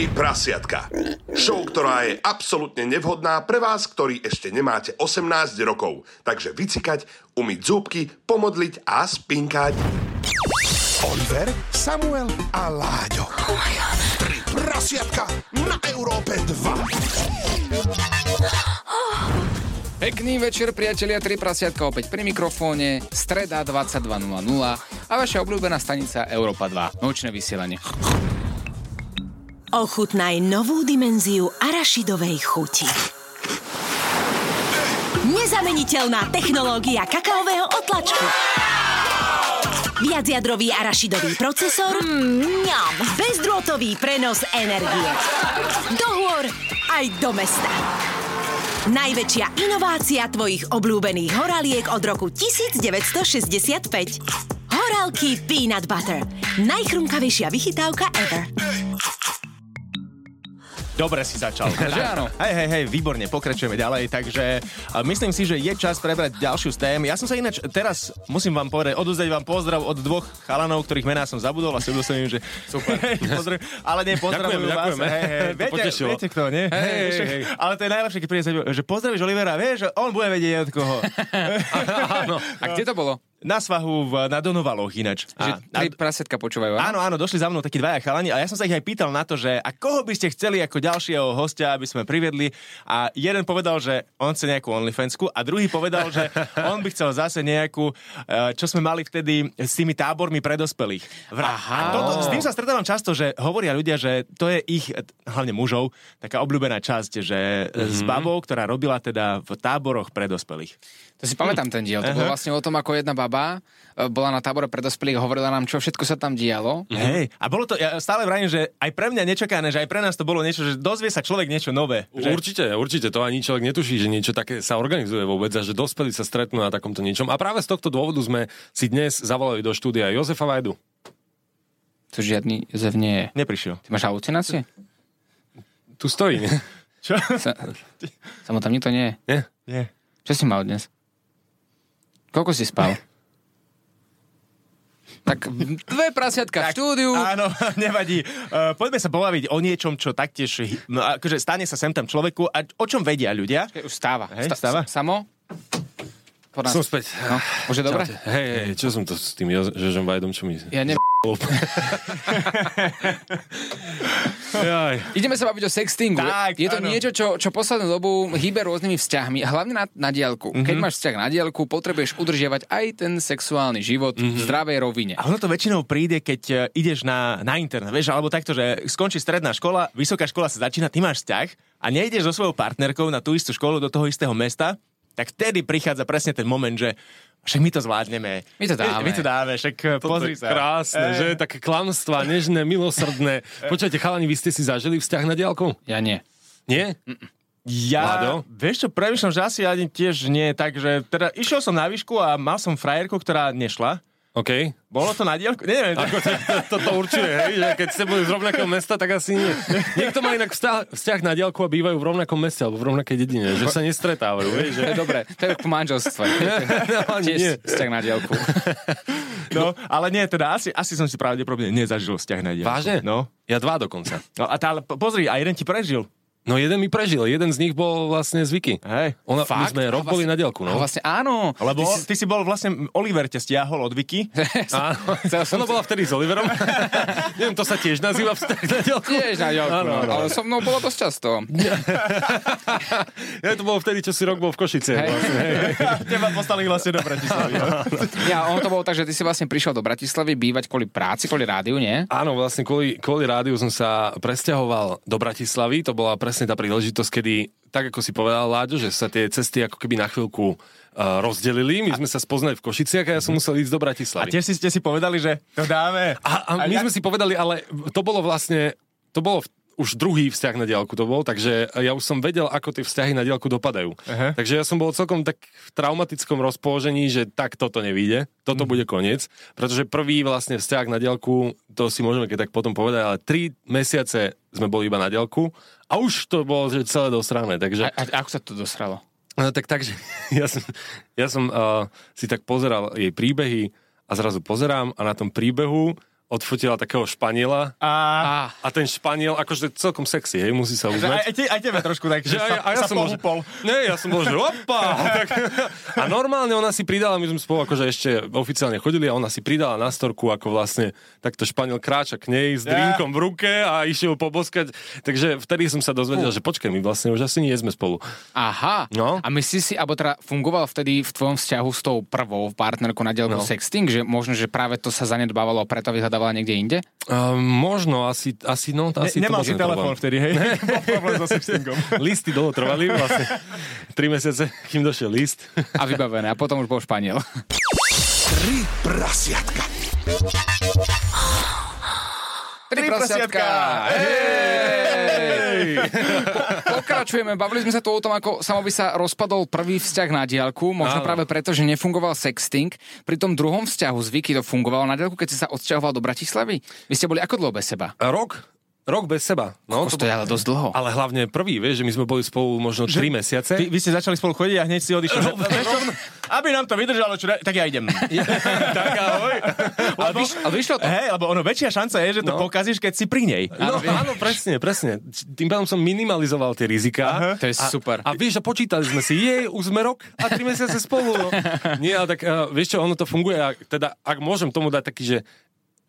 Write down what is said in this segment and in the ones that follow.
Tri prasiatka. Show, ktorá je absolútne nevhodná pre vás, ktorí ešte nemáte 18 rokov. Takže vycikať, umyť zúbky, pomodliť a spinkať. Oliver, Samuel a Láďo. Tri prasiatka na Európe 2. Pekný večer, priatelia, tri prasiatka opäť pri mikrofóne, streda 22.00 a vaša obľúbená stanica Európa 2, nočné vysielanie. Ochutnaj novú dimenziu arašidovej chuti. Nezameniteľná technológia kakaového otlačku. Viacjadrový arašidový procesor. Mňam. Bezdrôtový prenos energie. Do hôr aj do mesta. Najväčšia inovácia tvojich obľúbených horaliek od roku 1965. Horálky Peanut Butter. Najchrumkavejšia vychytávka ever. Dobre si začal. Že áno. Hej, hej, hej, výborne, pokračujeme ďalej, takže myslím si, že je čas prebrať ďalšiu z tém. Ja som sa ináč teraz, musím vám povedať, odozdať vám pozdrav od dvoch chalanov, ktorých mená som zabudol a si som im, že super, pozdrav, ale nie, pozdravujú Ďakujeme, vás. ďakujeme. Hej, hej, viete, viete kto, nie? Hej, Však- hej. Ale to je najlepšie, keď príde, že pozdravíš Olivera, vieš, že on bude vedieť od koho. Áno. A kde to bolo? Na svahu v, na Donovaloch ináč. Že A- tri prasiatka počúvajú, áno? Áno, došli za mnou takí dvaja chalani a ja som sa ich aj pýtal na to, že a koho by ste chceli ako ďalšieho hostia, aby sme priviedli a jeden povedal, že on chce nejakú OnlyFansku a druhý povedal, že on by chcel zase nejakú, eh, čo sme mali vtedy s tými tábormi pre dospelých. Vra- Aha. Toto, s tým sa stretávam často, že hovoria ľudia, že to je ich, hlavne mužov, taká obľúbená časť, že mm-hmm. s babou, ktorá robila teda v táboroch pre dospelých. To si pamätám ten diel. To bolo vlastne o tom, ako jedna baba e, bola na tábore pre dospelých a hovorila nám, čo všetko sa tam dialo. Mm-hmm. Hej, a bolo to, ja stále vravím, že aj pre mňa nečakané, že aj pre nás to bolo niečo, že dozvie sa človek niečo nové. Že... Určite, určite, to ani človek netuší, že niečo také sa organizuje vôbec a že dospelí sa stretnú na takomto niečom. A práve z tohto dôvodu sme si dnes zavolali do štúdia Jozefa Vajdu. To žiadny Jozef nie je. Neprišiel. Ty máš halucinácie? Tu stojí, nie? Čo? Sa, sa mu tam nikto nie je. Nie? Nie. Čo si mal dnes? Koľko si spal? Tak dve prasiatka v štúdiu. Áno, nevadí. Uh, poďme sa pobaviť o niečom, čo taktiež, no, akože stane sa sem tam človeku a o čom vedia ľudia. Už stáva. Hej, stáva. Samo? Po nás. Som späť. No, už je dobré? Čaute. Hej, hej, čo som to s tým Jo- Jožom Vajdom, čo mi... Ja neviem. Ideme sa baviť o sextingu. Tak, je to áno. niečo, čo, čo poslednú dobu hýbe rôznymi vzťahmi, hlavne na, na diálku. Mm-hmm. Keď máš vzťah na diálku, potrebuješ udržiavať aj ten sexuálny život mm-hmm. v zdravej rovine. A ono to väčšinou príde, keď e, ideš na, na internet, vieš, alebo takto, že skončí stredná škola, vysoká škola sa začína, ty máš vzťah a nejdeš so svojou partnerkou na tú istú školu do toho istého mesta, tak vtedy prichádza presne ten moment, že však my to zvládneme. My to dáme. My, to dáme, však e, pozri to je sa. krásne, Eh. že? Také klamstvá, nežné, milosrdné. Počujete, chalani, vy ste si zažili vzťah na diálku? Ja nie. Nie? Ja, Vlado? vieš čo, premyšľam, že asi ani tiež nie, takže teda išiel som na výšku a mal som frajerku, ktorá nešla. OK. Bolo to na dielku? Neviem. Ako to, to, to, to určuje, hej, že keď ste boli z rovnakého mesta, tak asi nie. Niekto má inak vzťah, vzťah na diálku a bývajú v rovnakom meste alebo v rovnakej dedine, že sa nestretávajú, vieš, že... Dobré. To je ako manželstvo. No, ani Tiež nie. vzťah na diálku. No, ale nie, teda asi, asi som si pravdepodobne nezažil vzťah na dielku. Vážne? No. Ja dva dokonca. no a tá, po- pozri, a jeden ti prežil. No jeden mi prežil, jeden z nich bol vlastne z Vicky. Hej. Ona, my Fakt? sme rok boli na dielku, No vlastne áno. Lebo ty si, ty si bol vlastne, Oliver ťa stiahol od Viki. Áno. Ona bola vtedy s Oliverom. Neviem, to sa tiež nazýva vzťah na dielku. Tiež na diálku, Áno, no, áno. ale so mnou bolo dosť často. Ja to bolo vtedy, čo si rok bol v Košice. Hej. Vlastne, hej. Teba postali vlastne do Bratislavy. no. Ja, ono to bolo tak, že ty si vlastne prišiel do Bratislavy bývať kvôli práci, kvôli rádiu, nie? Áno, vlastne kvôli, kvôli rádiu som sa presťahoval do Bratislavy. To bola presne tá príležitosť, kedy, tak ako si povedal Láďo, že sa tie cesty ako keby na chvíľku uh, rozdelili. My sme sa spoznali v Košiciach a ja som musel ísť do A Bratislavy. tiež si ste si povedali, že to dáme. A, a my ja- sme si povedali, ale to bolo vlastne, to bolo v- už druhý vzťah na diálku to bol, takže ja už som vedel, ako tie vzťahy na diálku dopadajú. Aha. Takže ja som bol celkom tak v traumatickom rozpoložení, že tak toto nevíde, toto bude koniec, pretože prvý vlastne vzťah na diálku, to si môžeme keď tak potom povedať, ale tri mesiace sme boli iba na diálku a už to bolo že celé dosrané, takže... A, a ako sa to dosralo? No tak takže, ja som, ja som uh, si tak pozeral jej príbehy a zrazu pozerám a na tom príbehu odfotila takého Španiela A, a ten Španiel, akože celkom sexy, hej, musí sa uznať. aj, te, aj tebe trošku tak, že Že aj, sa, a ja sa som pohúpol. nie, ja som bol, že opa! tak, a normálne ona si pridala, my sme spolu akože ešte oficiálne chodili a ona si pridala na storku, ako vlastne takto Španiel kráča k nej s drinkom v ruke a išiel poboskať. Takže vtedy som sa dozvedel, že počkaj, my vlastne už asi nie sme spolu. Aha. No. A myslíš si, alebo teda fungoval vtedy v tvojom vzťahu s tou prvou partnerkou na dielku No. sexting, že možno, že práve to sa zanedbávalo a preto vyhľadávala niekde inde? Uh, možno, asi, asi, no, Ne, asi nemal to si telefón vtedy, hej? Problém so sextingom. Listy dlho trvali, vlastne 3 mesiace, kým došiel list. A vybavené. A potom už bol Španiel. Tri prasiatka. Tri prasiatka. Hej! Pokračujeme. Bavili sme sa tu o tom, ako samo by sa rozpadol prvý vzťah na diálku, možno Áno. práve preto, že nefungoval sexting. Pri tom druhom vzťahu s Vicky to fungovalo na diálku, keď si sa odsťahoval do Bratislavy. Vy ste boli ako dlho bez seba? Rok? Rok bez seba. No, to je ale dosť dlho. Ale hlavne prvý, vieš, že my sme boli spolu možno 3 mesiace. Ty, vy ste začali spolu chodiť a hneď si odišiel. Vieš čo, aby nám to vydržalo, čo, tak ja idem. tak ahoj. Ale, vyš, ale vyšlo to. Hej, lebo ono väčšia šanca je, že to No. pokazíš, keď si pri nej. No, áno, presne, presne. Tým pádom som minimalizoval tie rizika. To je super. A vieš, a počítali sme si, je, už sme rok a tri mesiace spolu. No. Nie, ale tak uh, vieš čo, ono to funguje, a teda ak môžem tomu dať taký, že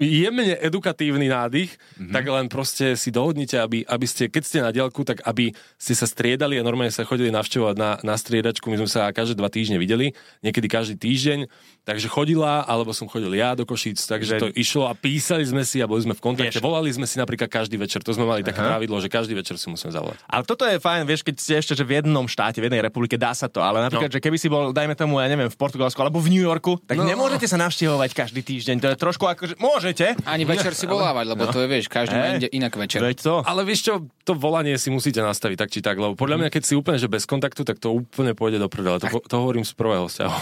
jemne edukatívny nádych, mm-hmm. tak len proste si dohodnite, aby, aby ste, keď ste na dielku, tak aby ste sa striedali a normálne sa chodili navštevovať na, na striedačku. My sme sa každé dva týždne videli, niekedy každý týždeň, takže chodila, alebo som chodil ja do Košíc, takže Že- to išlo a písali sme si a boli sme v kontakte. Vieš. Volali sme si napríklad každý večer, to sme mali také pravidlo, že každý večer si musíme zavolať. Ale toto je fajn, vieš, keď ste ešte že v jednom štáte, v jednej republike, dá sa to. Ale napríklad, No. že keby si bol, dajme tomu, ja neviem, v Portugalsku alebo v New Yorku, tak No. nemôžete sa navštevovať každý týždeň. To je trošku ako, že môžete. Ani večer si volávať, lebo to je, vieš, každý má inde inak večer. Veď to. Ale vieš čo, to volanie si musíte nastaviť tak či tak, lebo podľa mňa, keď si úplne že bez kontaktu, tak to úplne pôjde do prdele. To, to hovorím z prvého vzťahu.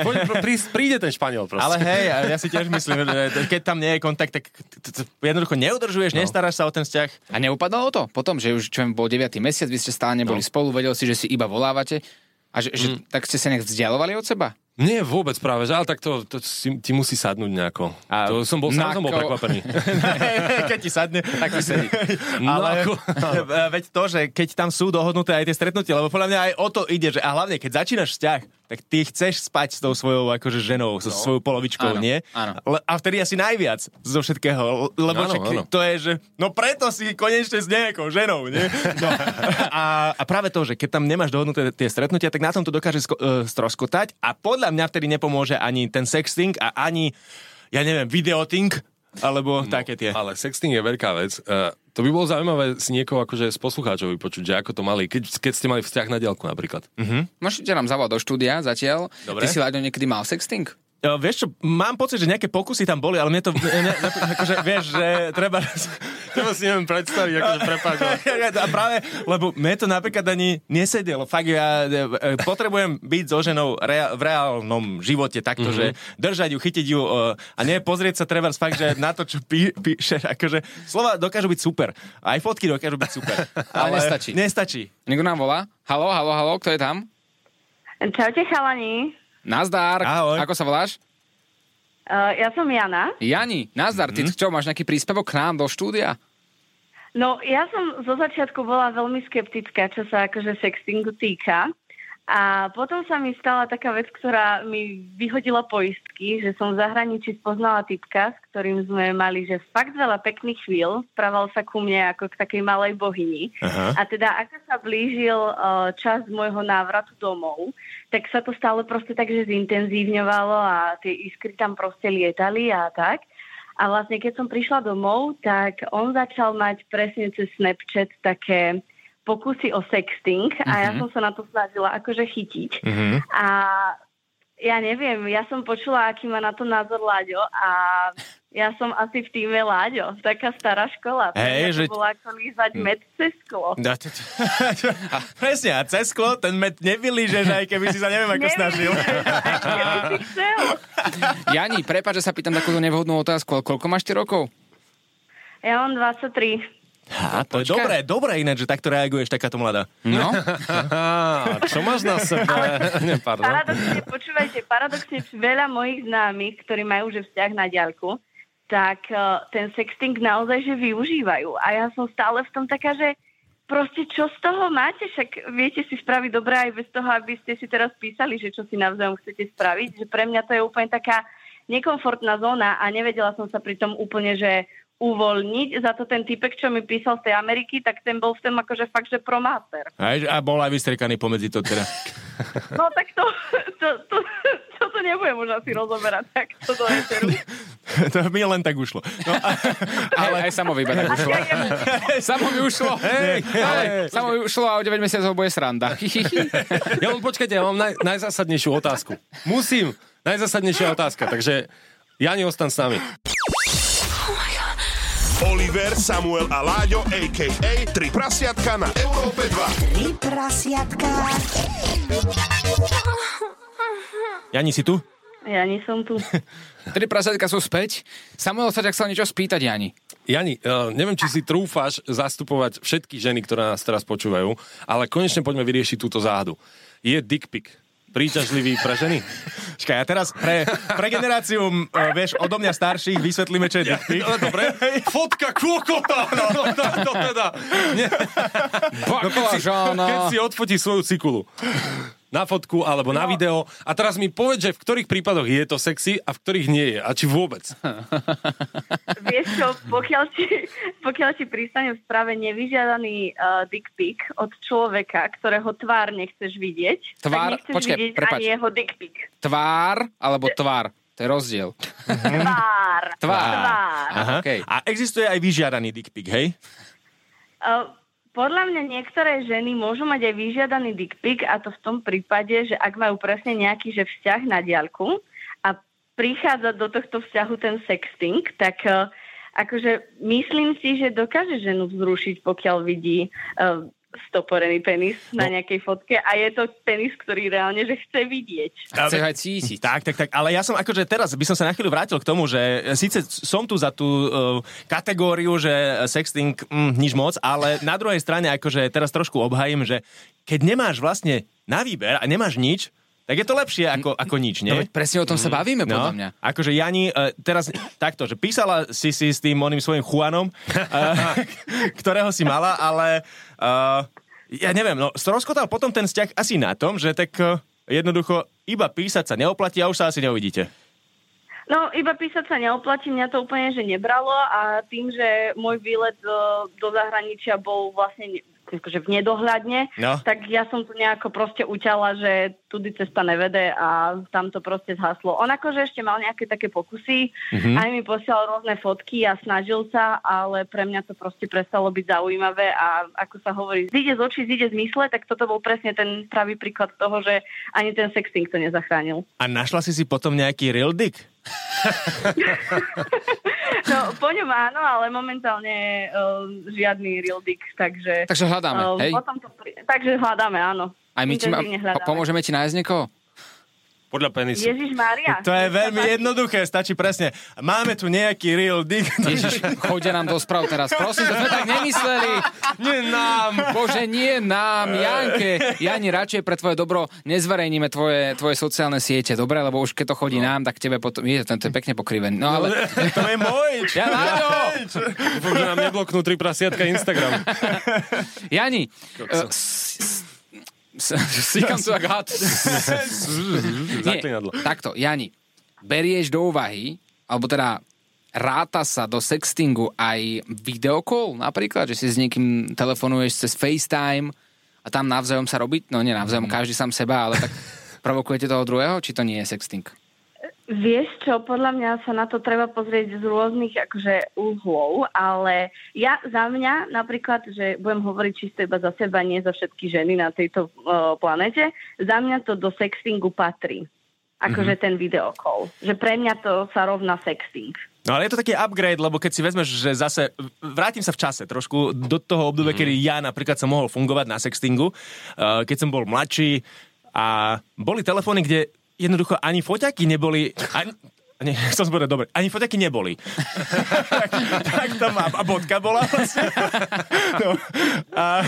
Prí- príde ten Španiel proste. Ale hej, ja si tiež myslím, že keď tam nie je kontakt, tak jednoducho neudržuješ, No. nestaráš sa o ten vzťah. A neupadalo to potom, že už čo bol 9. mesiac, vy ste stále neboli No. spolu, vedel si, že si iba volávate a že, že Mm. tak ste sa nech vzdialovali od seba? Nie, vôbec práve, že ale tak to, to si, ti musí sadnúť nejako. A to som bol, sám som bol nako- prekvapený. keď ti sadne. Tak ti sedí. No, Ale ako- veď to, že keď tam sú dohodnuté aj tie stretnutia, lebo podľa mňa aj o to ide, že a hlavne keď začínaš vzťah, tak ty chceš spať s tou svojou akože ženou, so svojou polovičkou, Áno, nie? áno. A vtedy asi najviac zo všetkého, lebo Áno, však áno. to je, že no preto si konečne s nejakou ženou, nie? No. A, a práve to, že keď tam nemáš dohodnuté tie stretnutia, tak na tom to dokáže sko- uh, stroskotať a podľa mňa vtedy nepomôže ani ten sexting a ani, ja neviem, videoting, alebo no, také tie. Ale sexting je veľká vec. Uh, to by bolo zaujímavé si niekoho akože z poslucháčov vypočuť, že ako to mali, keď, keď ste mali vzťah na diálku napríklad. Môžete nám zavolať do štúdia zatiaľ. Dobre. Ty si Láďo niekedy mal sexting? Ja, vieš čo, mám pocit, že nejaké pokusy tam boli, ale mne to, mne, akože, vieš, že treba... To si neviem predstaviť, akože prepáč. A práve, lebo mne to napríklad ani nesedelo. Fakt, ja e, potrebujem byť so ženou rea- v reálnom živote takto, Mhm. že držať ju, chytiť ju e, a nie pozrieť sa treba fakt, že na to, čo pí, píšeš, akože slova dokážu byť super. Aj fotky dokážu byť super. Ale nestačí. Nestačí. Niekto nám volá? Halo, halo, halo, kto je tam? Čaute chalani, Nazdar. Ahoj. Ako sa voláš? uh, ja som Jana. Jani, nazdar. Mhm. Ty čo, máš nejaký príspevok k nám do štúdia? No ja som zo začiatku bola veľmi skeptická, čo sa akože sextingu týka. A potom sa mi stala taká vec, ktorá mi vyhodila poistky, že som v zahraničí spoznala typka, s ktorým sme mali že fakt veľa pekných chvíľ. Správal sa ku mne ako k takej malej bohyni. Aha. A teda ako sa blížil uh, čas môjho návratu domov, tak sa to stále proste tak, že zintenzívňovalo a tie iskry tam proste lietali a tak. A vlastne keď som prišla domov, tak on začal mať presne cez Snapchat také pokusy o sexting a ja som sa na to snažila akože chytiť. Mhm. A ja neviem, ja som počula, aký má na to názor Láďo a ja som asi v týme Láďo, taká stará škola. Hej, mňa to že- bolo ako lízať med cez sklo. No, to- to- a Presne, a cez sklo ten med nevylížeš, aj keby si sa neviem ako snažil. Jani, prepáč, že sa pýtam takúto nevhodnú otázku, ale koľko máš ty rokov? Ja mám 23. Á, to je Počkaj. dobré, dobré ináč, že takto reaguješ, takáto mladá. No, čo máš na sebe? Pardon. Paradoxne, počúvajte, paradoxne veľa mojich známych, ktorí majú už vzťah na diaľku, tak uh, ten sexting naozaj že využívajú. A ja som stále v tom taká, že proste čo z toho máte, však viete si spraviť dobré aj bez toho, aby ste si teraz písali, že čo si navzájom chcete spraviť, že pre mňa to je úplne taká nekomfortná zóna a nevedela som sa pri tom úplne, že uvoľniť. Za to ten typek, čo mi písal z tej Ameriky, tak ten bol v tom akože fakt, že promáster. A, a bol aj vystriekaný pomedzi to teda. No tak to, to, to, to, to nebudem už asi rozoberať tak to do eteru. to mi len tak ušlo. No, a, Ale aj samo iba tak ušlo. samo mi ušlo. Hej, ale samo mi ušlo a o 9 mesiacov bude sranda. Ja mám, počkajte, ja mám naj, najzásadnejšiu otázku. Musím. Najzásadnejšia otázka, takže Jani, ostan s nami. Oliver, Samuel a Láďo, a.k.a. Tri prasiatka na Európe 2. Tri prasiatka. Jani, si tu? Ja nie som tu. Tri prasatka sú späť. Samuel sa ťa chcel niečo spýtať, Jani. Jani, uh, neviem, či si trúfáš zastupovať všetky ženy, ktoré nás teraz počúvajú, ale konečne poďme vyriešiť túto záhadu. Je dick pic príťažlivý pre ženy? Čakaj, ja teraz pre, pre generáciu, uh, vieš, odo mňa starších vysvetlíme, čo je dick pic. No, dobre. Fotka kokota! No, no, to, to teda. Nie. No, keď, si, keď si odfotí svoju cikulu na fotku alebo na video a teraz mi povedz, že v ktorých prípadoch je to sexy a v ktorých nie je. A či vôbec. Vieš čo, pokiaľ ti, pokiaľ ti pristane v správe nevyžiadaný uh, dick pic od človeka, ktorého tvár nechceš vidieť, Tvár- tak nechceš počkaj, vidieť prepáč. ani jeho dick pic. Tvár alebo tvár? To je rozdiel. Tvár. Tvár. Tvár. Aha, okay. A existuje aj vyžiadaný dick pic, hej? Uh, podľa mňa niektoré ženy môžu mať aj vyžiadaný dick pic a to v tom prípade, že ak majú presne nejaký že vzťah na diaľku a prichádza do tohto vzťahu ten sexting, tak uh, akože myslím si, že dokáže ženu vzrušiť, pokiaľ vidí uh, stoporený penis na nejakej fotke a je to penis, ktorý reálne že chce vidieť. A chce ho aj cítiť. Tak, tak, tak, ale ja som akože teraz by som sa na chvíľu vrátil k tomu, že síce som tu za tú uh, kategóriu, že sexting mm, nič moc, ale na druhej strane akože teraz trošku obhajím, že keď nemáš vlastne na výber a nemáš nič, tak je to lepšie ako, ako nič, nie? No veď presne o tom sa bavíme, podľa mňa. Akože Jani, uh, teraz takto, že písala si si s tým oným svojim Juanom, uh, ktorého si mala, ale uh, ja neviem, no stroskotal potom ten vzťah asi na tom, že tak uh, jednoducho iba písať sa neoplatí a už sa asi neuvidíte. No, iba písať sa neoplatí, mňa to úplne že nebralo a tým, že môj výlet do, do zahraničia bol vlastne ne- akože v nedohľadne, No. tak ja som tu nejako proste uťala, že tudy cesta nevede a tam to proste zhaslo. On akože ešte mal nejaké také pokusy, mm-hmm. aj mi posielal rôzne fotky a snažil sa, ale pre mňa to proste prestalo byť zaujímavé a ako sa hovorí, zíde z očí, zíde z mysle, tak toto bol presne ten pravý príklad toho, že ani ten sexting to nezachránil. A našla si si potom nejaký real dick? No, po ňom áno, ale momentálne uh, žiadny real dick, takže... Takže hľadáme, uh, hej? Potom to, pri- takže hľadáme, áno. Aj my ti ma, pomôžeme ti nájsť niekoho? Podľa penisu. Ježiš Mária. To je veľmi jednoduché, stačí presne. Máme tu nejaký real dick. Ježiš, chodia nám do správ teraz. Prosím, to sme tak nemysleli. Nie nám. Bože, nie nám, Janke. Jani, radšej pre tvoje dobro nezverejníme tvoje, tvoje sociálne siete, dobre? Lebo už keď to chodí no. nám, tak tebe potom... Je, to je pekne pokrivený. No ale... To je môj. Ja, Láďo! Dúfam, že nám nebloknú tri prasiatka Instagram. Jani, Sýkam tu jak had. Zaklinadlo. takto, Jani, berieš do úvahy, alebo teda ráta sa do sextingu aj videokol napríklad, že si s niekým telefonuješ cez FaceTime a tam navzájom sa robiť, no nie navzájom, každý sám seba, ale tak provokujete toho druhého, či to nie je sexting? Vieš čo, podľa mňa sa na to treba pozrieť z rôznych akože uhlov, ale ja za mňa napríklad, že budem hovoriť čisto iba za seba, nie za všetky ženy na tejto uh, planete, za mňa to do sextingu patrí. Akože mm-hmm. ten videokol. Že pre mňa to sa rovná sexting. No ale je to taký upgrade, lebo keď si vezmeš, že zase, vrátim sa v čase trošku do toho obdobia, mm. kedy ja napríklad som mohol fungovať na sextingu, uh, keď som bol mladší a boli telefóny, kde jednoducho ani foťaky neboli, ani, nie, chcem povedať, dobre, ani foťaky neboli. tak, tak tam a, a bodka bola vlastne. no, a,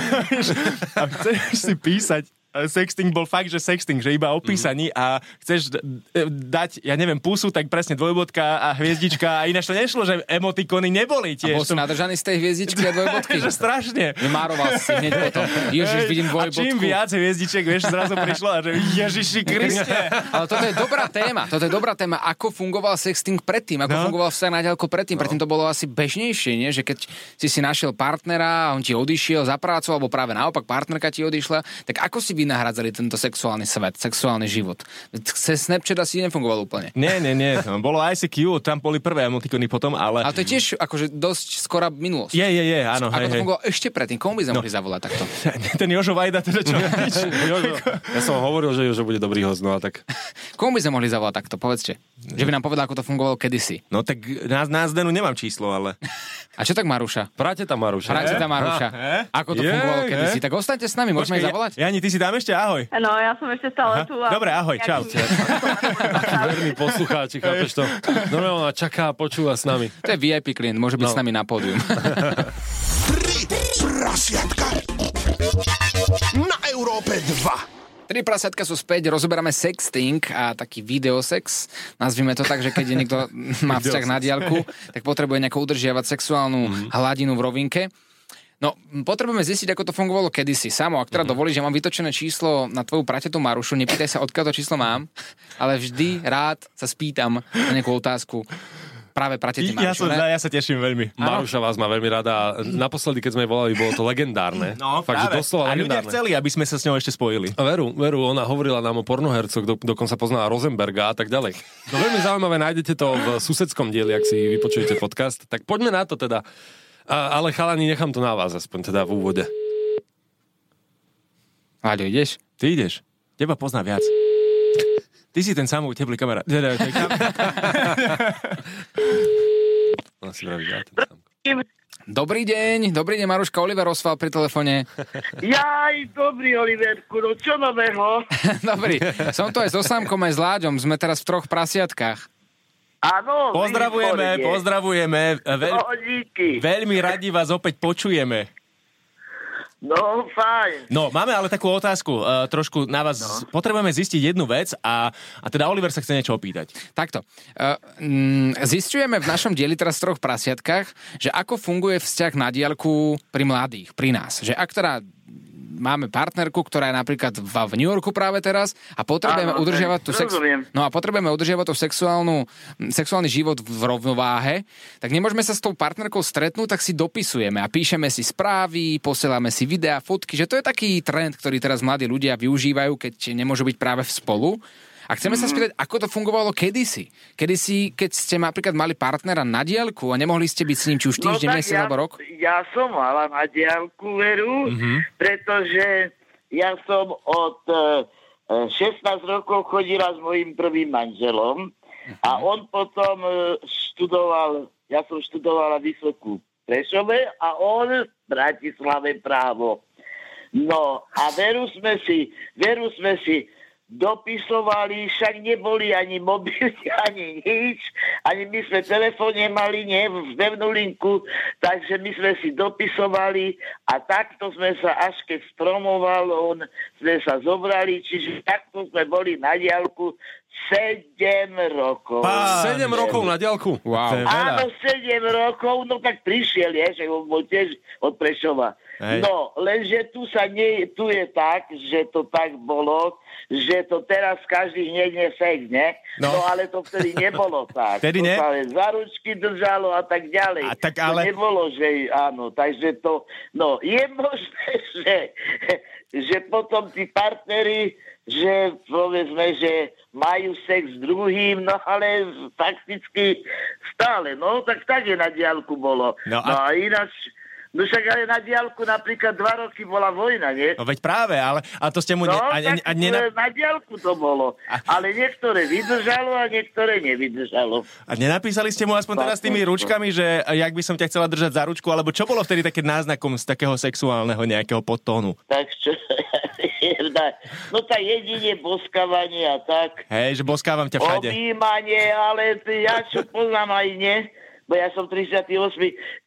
a chceš si písať sexting bol fakt, že sexting, že iba opísaní a chceš d- dať, ja neviem, pusu, tak presne dvojbodka a hviezdička a ináč to nešlo, že emotikony neboli A bol tiež. si nadržaný z tej hviezdičky a dvojbodky. že strašne. Vymároval si hneď potom. Ježiš, vidím a dvojbodku. čím viac hviezdiček, vieš, zrazu prišlo a že Ježiši Kriste. Ale toto je dobrá téma. Toto je dobrá téma. Ako fungoval sexting predtým? Ako No. fungoval vzťah na ďalko predtým? Predtým to bolo asi bežnejšie, nie? Že keď si si našiel partnera a on ti odišiel za prácu, alebo práve naopak partnerka ti odišla, tak ako si vynahradzali tento sexuálny svet, sexuálny život? Cez Snapchat asi nefungoval úplne. Nie, nie, nie. Bolo ICQ, tam boli prvé emotikony potom, ale... Ale to je tiež akože dosť skorá minulosť. Je, je, je, áno, Ako hej, to fungovalo ešte predtým? Komu by sme mohli zavolať takto? Ten Jožo Vajda, teda čo? Jožo, ja som hovoril, že Jožo bude dobrý host, no a tak... Komu by sme mohli zavolať takto? Povedzte. Že by nám povedal, ako to fungovalo kedysi. No tak na, na Zdenu nemám číslo, ale... A čo tak Maruša? Práte tam, Maruša. Hráte tam Maruša. Ako to Je, fungovalo je. kedysi? Tak ostaňte s nami, môžeme ich zavolať? Ja- Jani, ty si tam ešte? Ahoj. No, ja som ešte stále tu. a- Dobre, ahoj, čau. Verní poslucháči, chápeš to? No, ona čaká a počúva s nami. To je VIP klient, môže byť No. s nami na pódium. Tri prasiatka. Na Európe 2. Tri prasiatka sú späť, rozoberáme sexting a taký videosex. Nazvime to tak, že keď niekto má vzťah na diálku, tak potrebuje nejako udržiavať sexuálnu Mhm. hladinu v rovinke. No, potrebujeme zistiť, ako to fungovalo kedysi. Samo, ak teda Mhm. dovolíš, že mám vytočené číslo na tvoju pratetú Marušu, nepýtaj sa, odkiaľ to číslo mám, ale vždy rád sa spýtam na nejakú otázku práve pratety Ja, Marušu. som, ne? ja sa teším veľmi. Maruša vás má veľmi rada naposledy, keď sme jej volali, bolo to legendárne. No, Fakt, že práve. doslova A ľudia legendárne. chceli, aby sme sa s ňou ešte spojili. A Veru, veru, ona hovorila nám o pornohercoch, do, dokonca poznala Rosenberga a tak ďalej. No veľmi zaujímavé, nájdete to v susedskom dieli, ak si vypočujete podcast. Tak poďme na to teda. A, ale chalani, nechám to na vás aspoň teda v úvode. Áďo, ideš? Ty ideš. Teba pozná viac. Ty si ten samý teplý kamarát. Teda, ten kam- Ona si vraví, ja ten. Dobrý deň, dobrý deň, Maruška, Oliver Osval pri telefóne. Jaj, dobrý Oliverku, no čo nového? Dobrý, som tu aj so Sámkom, aj s Láďom, sme teraz v troch prasiatkách. Áno, Pozdravujeme, výborne. pozdravujeme. Veľ, No, díky. veľmi radi vás opäť počujeme. No, fajn. No, máme ale takú otázku, uh, trošku na vás. No. Potrebujeme zistiť jednu vec a, a teda Oliver sa chce niečo opýtať. Takto. Uh, mm, zistujeme v našom dieli teraz v troch prasiatkách, že ako funguje vzťah na diálku pri mladých, pri nás. Že ak teda máme partnerku, ktorá je napríklad v, v New Yorku práve teraz a potrebujeme Áno, udržiavať tú sex... No a potrebujeme udržiavať tú sexuálnu, sexuálny život v rovnováhe, tak nemôžeme sa s tou partnerkou stretnúť, tak si dopisujeme a píšeme si správy, posielame si videá, fotky, že to je taký trend, ktorý teraz mladí ľudia využívajú, keď nemôžu byť práve v spolu. A chceme sa spýtať, ako to fungovalo kedysi. Kedysi, keď ste napríklad mali partnera na diaľku a nemohli ste byť s ním či už týždeň, mesiac No ja, alebo rok? ja som mala na diálku veru, pretože ja som od eh, 16 rokov chodila s mojim prvým manželom a on potom eh, študoval, ja som študovala vysokú Prešove a on v Bratislave právo. No a veru sme si, veru sme si dopisovali, však neboli ani mobily, ani nič, ani my sme telefón nemali, nie, pevnú linku, takže my sme si dopisovali a takto sme sa, až keď stromoval, on, sme sa zobrali, čiže takto sme boli na diálku 7 rokov. Pán 7 rokov na diálku. Wow. Áno, 7 rokov, no tak prišiel, je, že on bol tiež od Prešova. Hej. No, lenže tu sa nie, tu je tak, že to tak bolo, že to teraz každý hneď sex, ne? No. No. ale to vtedy nebolo tak. Vtedy to ne? sa len za ručky držalo a tak ďalej. A tak ale- To nebolo, že áno, takže to, no, je možné, že, že potom tí partneri, že povedzme, že majú sex s druhým, no ale fakticky stále, no tak tak je na diálku bolo. No a, no a ináč, no však ale na diálku napríklad dva roky bola vojna, nie? No veď práve, ale a to ste mu... No, Ne, a, a, tak a, nena, e, na diálku to bolo. Ale niektoré vydržalo a niektoré nevydržalo. a nenapísali ste mu aspoň teraz tými ručkami, že jak by som ťa chcela držať za ručku, alebo čo bolo vtedy také náznakom z takého sexuálneho nejakého podtónu? Tak čo... no tak jedine boskávanie a tak. Hej, že boskávam ťa všade. Objímanie, ale ja čo poznám aj nie, bo ja som 38.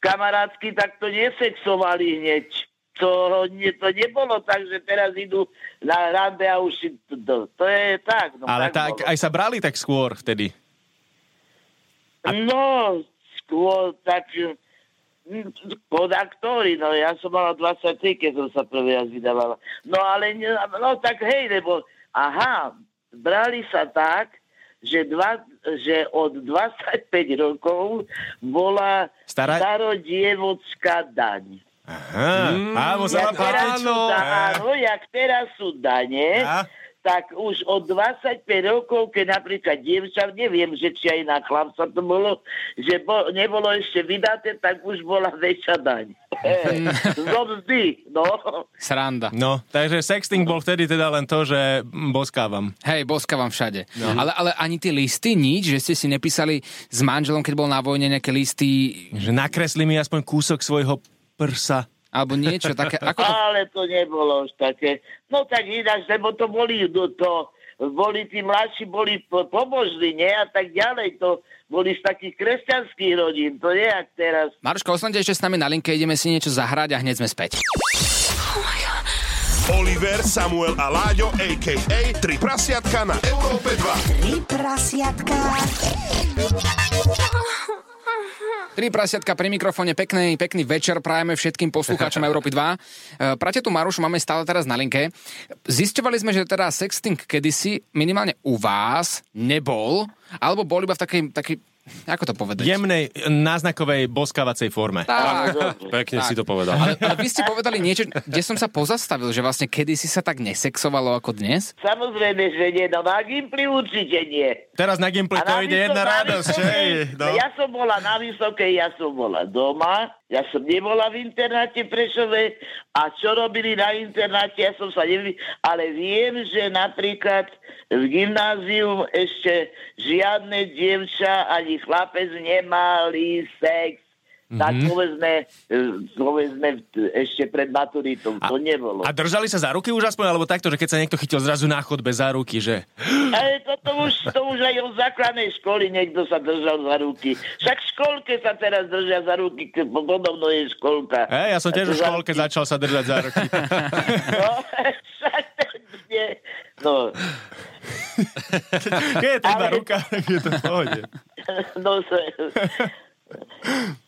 kamarátsky, tak to nesexovali hneď. to, nie, to nebolo tak, že teraz idú na rande a už to, to, to je tak. No, Ale tak, bolo. aj sa brali tak skôr vtedy. No, skôr tak pod aktory, no ja som mala 23, keď som sa prvý raz vydávala. No ale, ne, no tak hej, lebo, aha, brali sa tak, že, dva, že od 25 rokov bola Stará- starodievodská daň. Aha, mm, a musela Jak teraz, sú, platiť. da- áno, jak teraz sú dane, A? Tak už od 25 rokov, keď napríklad dievča, neviem, že či aj na chlapca to bolo, že bo, nebolo ešte vydaté, tak už bola väčšia daň. Zo mzdy, no. Sranda. No, takže sexting bol vtedy teda len to, že boskávam. Hej, boska vám všade. No. Ale, ale ani tie listy, nič, že ste si nepísali s manželom, keď bol na vojne, nejaké listy, Že nakresli mi aspoň kúsok svojho prsa. Alebo niečo také. Ako to... Ale to nebolo už také. No tak ináč, lebo to boli to, to boli tí mladší, boli po- pobožní, nie? A tak ďalej. To boli z takých kresťanských rodín. To nie jak teraz. Maruška, ostaňte ešte s nami na linke, ideme si niečo zahrať a hneď sme späť. Oliver, Samuel a Láďo, a.k.a. Tri prasiatka na Európe 2. Tri prasiatka. Tri prasiatka pri mikrofóne, pekný, pekný večer prajeme všetkým poslucháčom Európy 2. E, Prate tu Marušu máme stále teraz na linke. Zisťovali sme, že teda sexting kedysi minimálne u vás nebol, alebo bol iba v takej, takej ako to povedať? Jemnej, náznakovej boskávacej forme. Tak, Pekne Tak. si to povedal. ale, ale vy ste povedali niečo, kde som sa pozastavil, že vlastne kedysi sa tak nesexovalo ako dnes? Samozrejme, že nie. No na Gimply určite nie. Teraz na Gimply A to na ide jedna na radosť. hej, no. Ja som bola na Vysokej, ja som bola doma, ja som nebola v internáte Prešove a čo robili na internáte, ja som sa neviem, ale viem, že napríklad v gymnáziu ešte žiadne dievča ani chlapec nemali sex. Tak povedzme, e, povedzme ešte pred maturitou. To nebolo. A držali sa za ruky už aspoň, alebo takto, že keď sa niekto chytil zrazu na chodbe za ruky, že... Ale toto už, to už aj od základnej školy niekto sa držal za ruky. Však v školke sa teraz držia za ruky, podobno je školka. Hej, ja som tiež v A to za školke začal sa držať za ruky. No, však to nie. No, Keď je teda Ale- ruka, tak je to v pohode. no, to-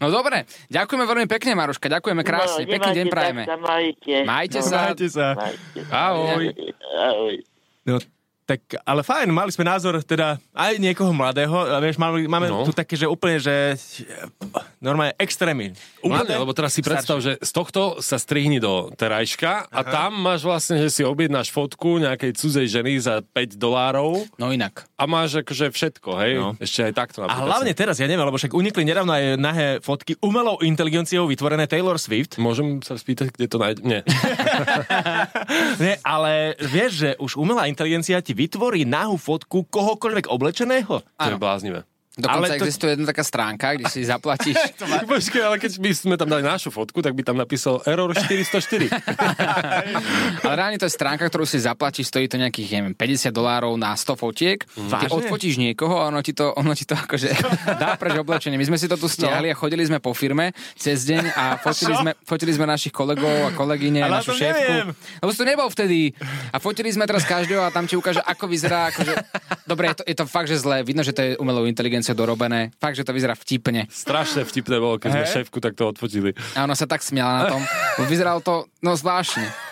No dobre, ďakujeme veľmi pekne, Maruška, ďakujeme krásne, no, pekný deň prajeme. sa majte. Majte no, sa. Majte sa. Majte. Ahoj. Ahoj. No, tak, ale fajn, mali sme názor teda aj niekoho mladého, vieš, mali, máme No. tu také, že úplne, že normálne extrémy. Mladé, lebo teraz si predstav, že z tohto sa strihni do terajška a tam máš vlastne, že si objednáš fotku nejakej cudzej ženy za 5 dolárov No inak. a máš akože všetko, hej? No. Ešte aj takto A hlavne teraz, ja neviem, lebo však unikli nedávno aj nahé fotky umelou inteligenciou vytvorené Taylor Swift. Môžem sa spýtať, kde to nájde? Nie. Nie, ale vieš, že už umelá inteligencia ti vytvorí nahú fotku kohokoľvek oblečeného? To je bláznivé. Dokonca Ale to- existuje jedna taká stránka, kde si zaplatíš. Počkaj, ale keď by sme tam dali našu fotku, tak by tam napísal Error 404. Ale reálne to je stránka, ktorú si zaplatíš, stojí to nejakých, neviem, 50 dolárov na 100 fotiek. Ty Vážne? odfotíš niekoho a ono ti to, ono ti to akože dá preč oblečenie. My sme si to tu stiahli a chodili sme po firme cez deň a fotili sme, fotili sme našich kolegov a kolegyne, Ale našu to šéfku. neviem. Lebo to nebol vtedy. A fotili sme teraz každého a tam ti ukáže, ako vyzerá. Akože... Dobre, je to, je to fakt, že zlé. Vidno, že to je umelou inteligenciou dorobené. Fakt, že to vyzerá vtipne. Strašne vtipné bolo, keď sme Hej. šéfku takto odfotili. A ona sa tak smiala na tom. Vyzeralo to, no zvláštne.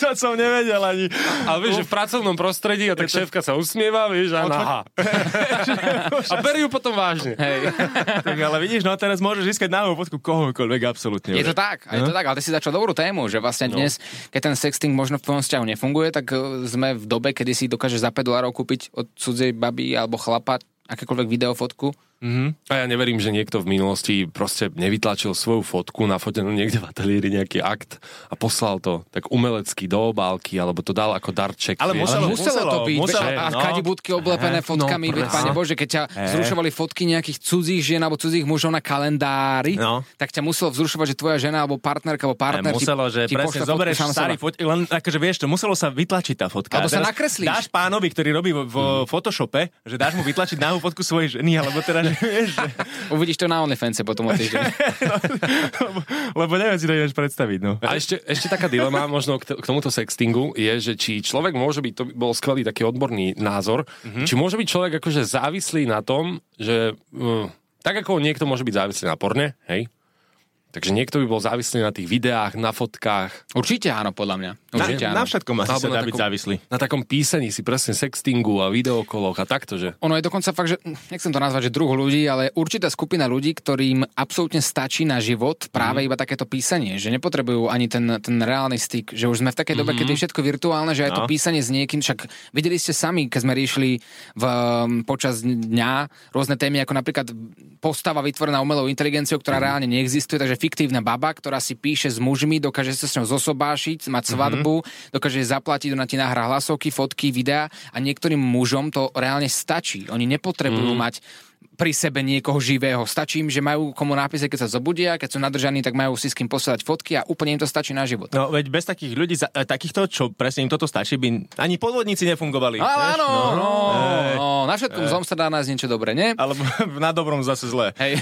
To som nevedel ani. Ale vieš, že v pracovnom prostredí a tak šéfka sa usmieva, vieš, a naha. A berí ju potom vážne. Hej. Tak ale vidíš, no teraz môžeš získať nahú fotku kohokoľvek, absolútne. Je to tak, a je to tak, ale ty si začal dobrú tému, že vlastne dnes, keď ten sexting možno v tvojom vzťahu nefunguje, tak e, sme v dobe, kedy si dokážeš za 5 dolárov kúpiť od cudzej baby alebo chlapa akékoľvek videofotku. A ja neverím, že niekto v minulosti proste nevytlačil svoju fotku nafotenú niekde v ateliéri nejaký akt a poslal to tak umelecky do obálky, alebo to dal ako darček. Ale muselo- Ale muselo, to byť, muselo, muselo, a no. kadibudky oblepené fotkami, no, veď, pane Bože, keď ťa vzrušovali fotky nejakých cudzích žien alebo cudzích mužov na kalendári, No. tak ťa muselo vzrušovať, že tvoja žena alebo partnerka alebo Ne, partner ti- muselo, že ti presne zoberieš starý foť, len akože vieš, to muselo sa vytlačiť tá fotka. Alebo sa nakreslíš. Dáš pánovi, ktorý robí vo, vo Photoshope, že dáš mu vytlačiť nahú fotku svojej ženy, alebo teda, Uvidíš to na OnlyFans potom o týždeň. lebo, lebo neviem si to nevieš predstaviť, no. A ešte, ešte taká dilema možno k, t- k tomuto sextingu je, že či človek môže byť, to by bol skvelý taký odborný názor, mm-hmm. či môže byť človek akože závislý na tom, že uh, tak ako niekto môže byť závislý na porne, hej, takže niekto by bol závislý na tých videách, na fotkách, Určite áno, podľa mňa. Na, Určite na áno. všetkom asi sa na dá byť závislý. na takom písaní si presne sextingu a videokoloch a takto, že... Ono je dokonca fakt, že nechcem to nazvať, že druh ľudí, ale určitá skupina ľudí, ktorým absolútne stačí na život práve Mhm. iba takéto písanie, že nepotrebujú ani ten, ten reálny styk, že už sme v takej dobe, Mhm. keď je všetko virtuálne, že aj to No. písanie s niekým, však videli ste sami, keď sme riešili v, um, počas dňa rôzne témy, ako napríklad postava vytvorená umelou inteligenciou, Mhm. ktorá reálne neexistuje, takže fiktívna baba, ktorá si píše s mužmi, dokáže sa s ňou zosobášiť, mať svadbu, dokáže jej zaplatiť, ona ti nahrá hlasovky, fotky, videá a niektorým mužom to reálne stačí. Oni nepotrebujú mať pri sebe niekoho živého. Stačí im, že majú komu nápise, keď sa zobudia, keď sú nadržaní, tak majú si s kým posielať fotky a úplne im to stačí na život. No veď bez takých ľudí, za- e, takýchto, čo presne im toto stačí, by ani podvodníci nefungovali. Vieš? áno, no, Ej. no, na všetkom z sa dá nájsť niečo dobré, nie? Alebo na dobrom zase zle. Hej.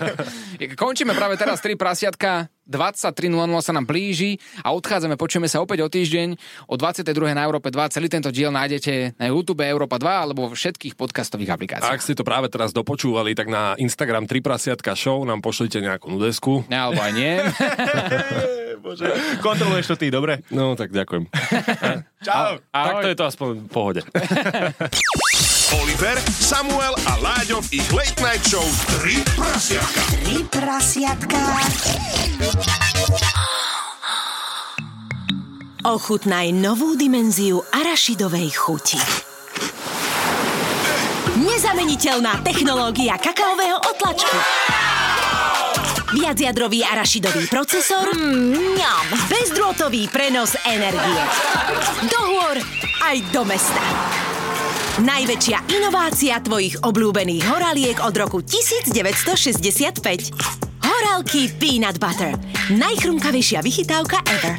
Končíme práve teraz tri prasiatka. 23.00 sa nám blíži a odchádzame, počujeme sa opäť o týždeň o 22. na Európe 2. Celý tento diel nájdete na YouTube Európa 2 alebo vo všetkých podcastových A aplikáciách. ak ste to práve teraz dopočúvali, tak na Instagram 3 prasiatka show nám pošlite nejakú nudesku. Ne, alebo aj nie. Bože, kontroluješ to ty, dobre? No, tak ďakujem. Čau. Takto je to aspoň v pohode. Oliver, Samuel a Láďo v ich Late Night Show 3 prasiatka. Tri prasiatka. Ochutnaj novú dimenziu arašidovej chuti. Nezameniteľná technológia kakaového otlačku. Viacjadrový arašidový procesor. Mňam. Bezdrôtový prenos energie. Do hôr aj do mesta. Najväčšia inovácia tvojich obľúbených horaliek od roku 1965. Horálky Peanut Butter. Najchrumkavejšia vychytávka ever.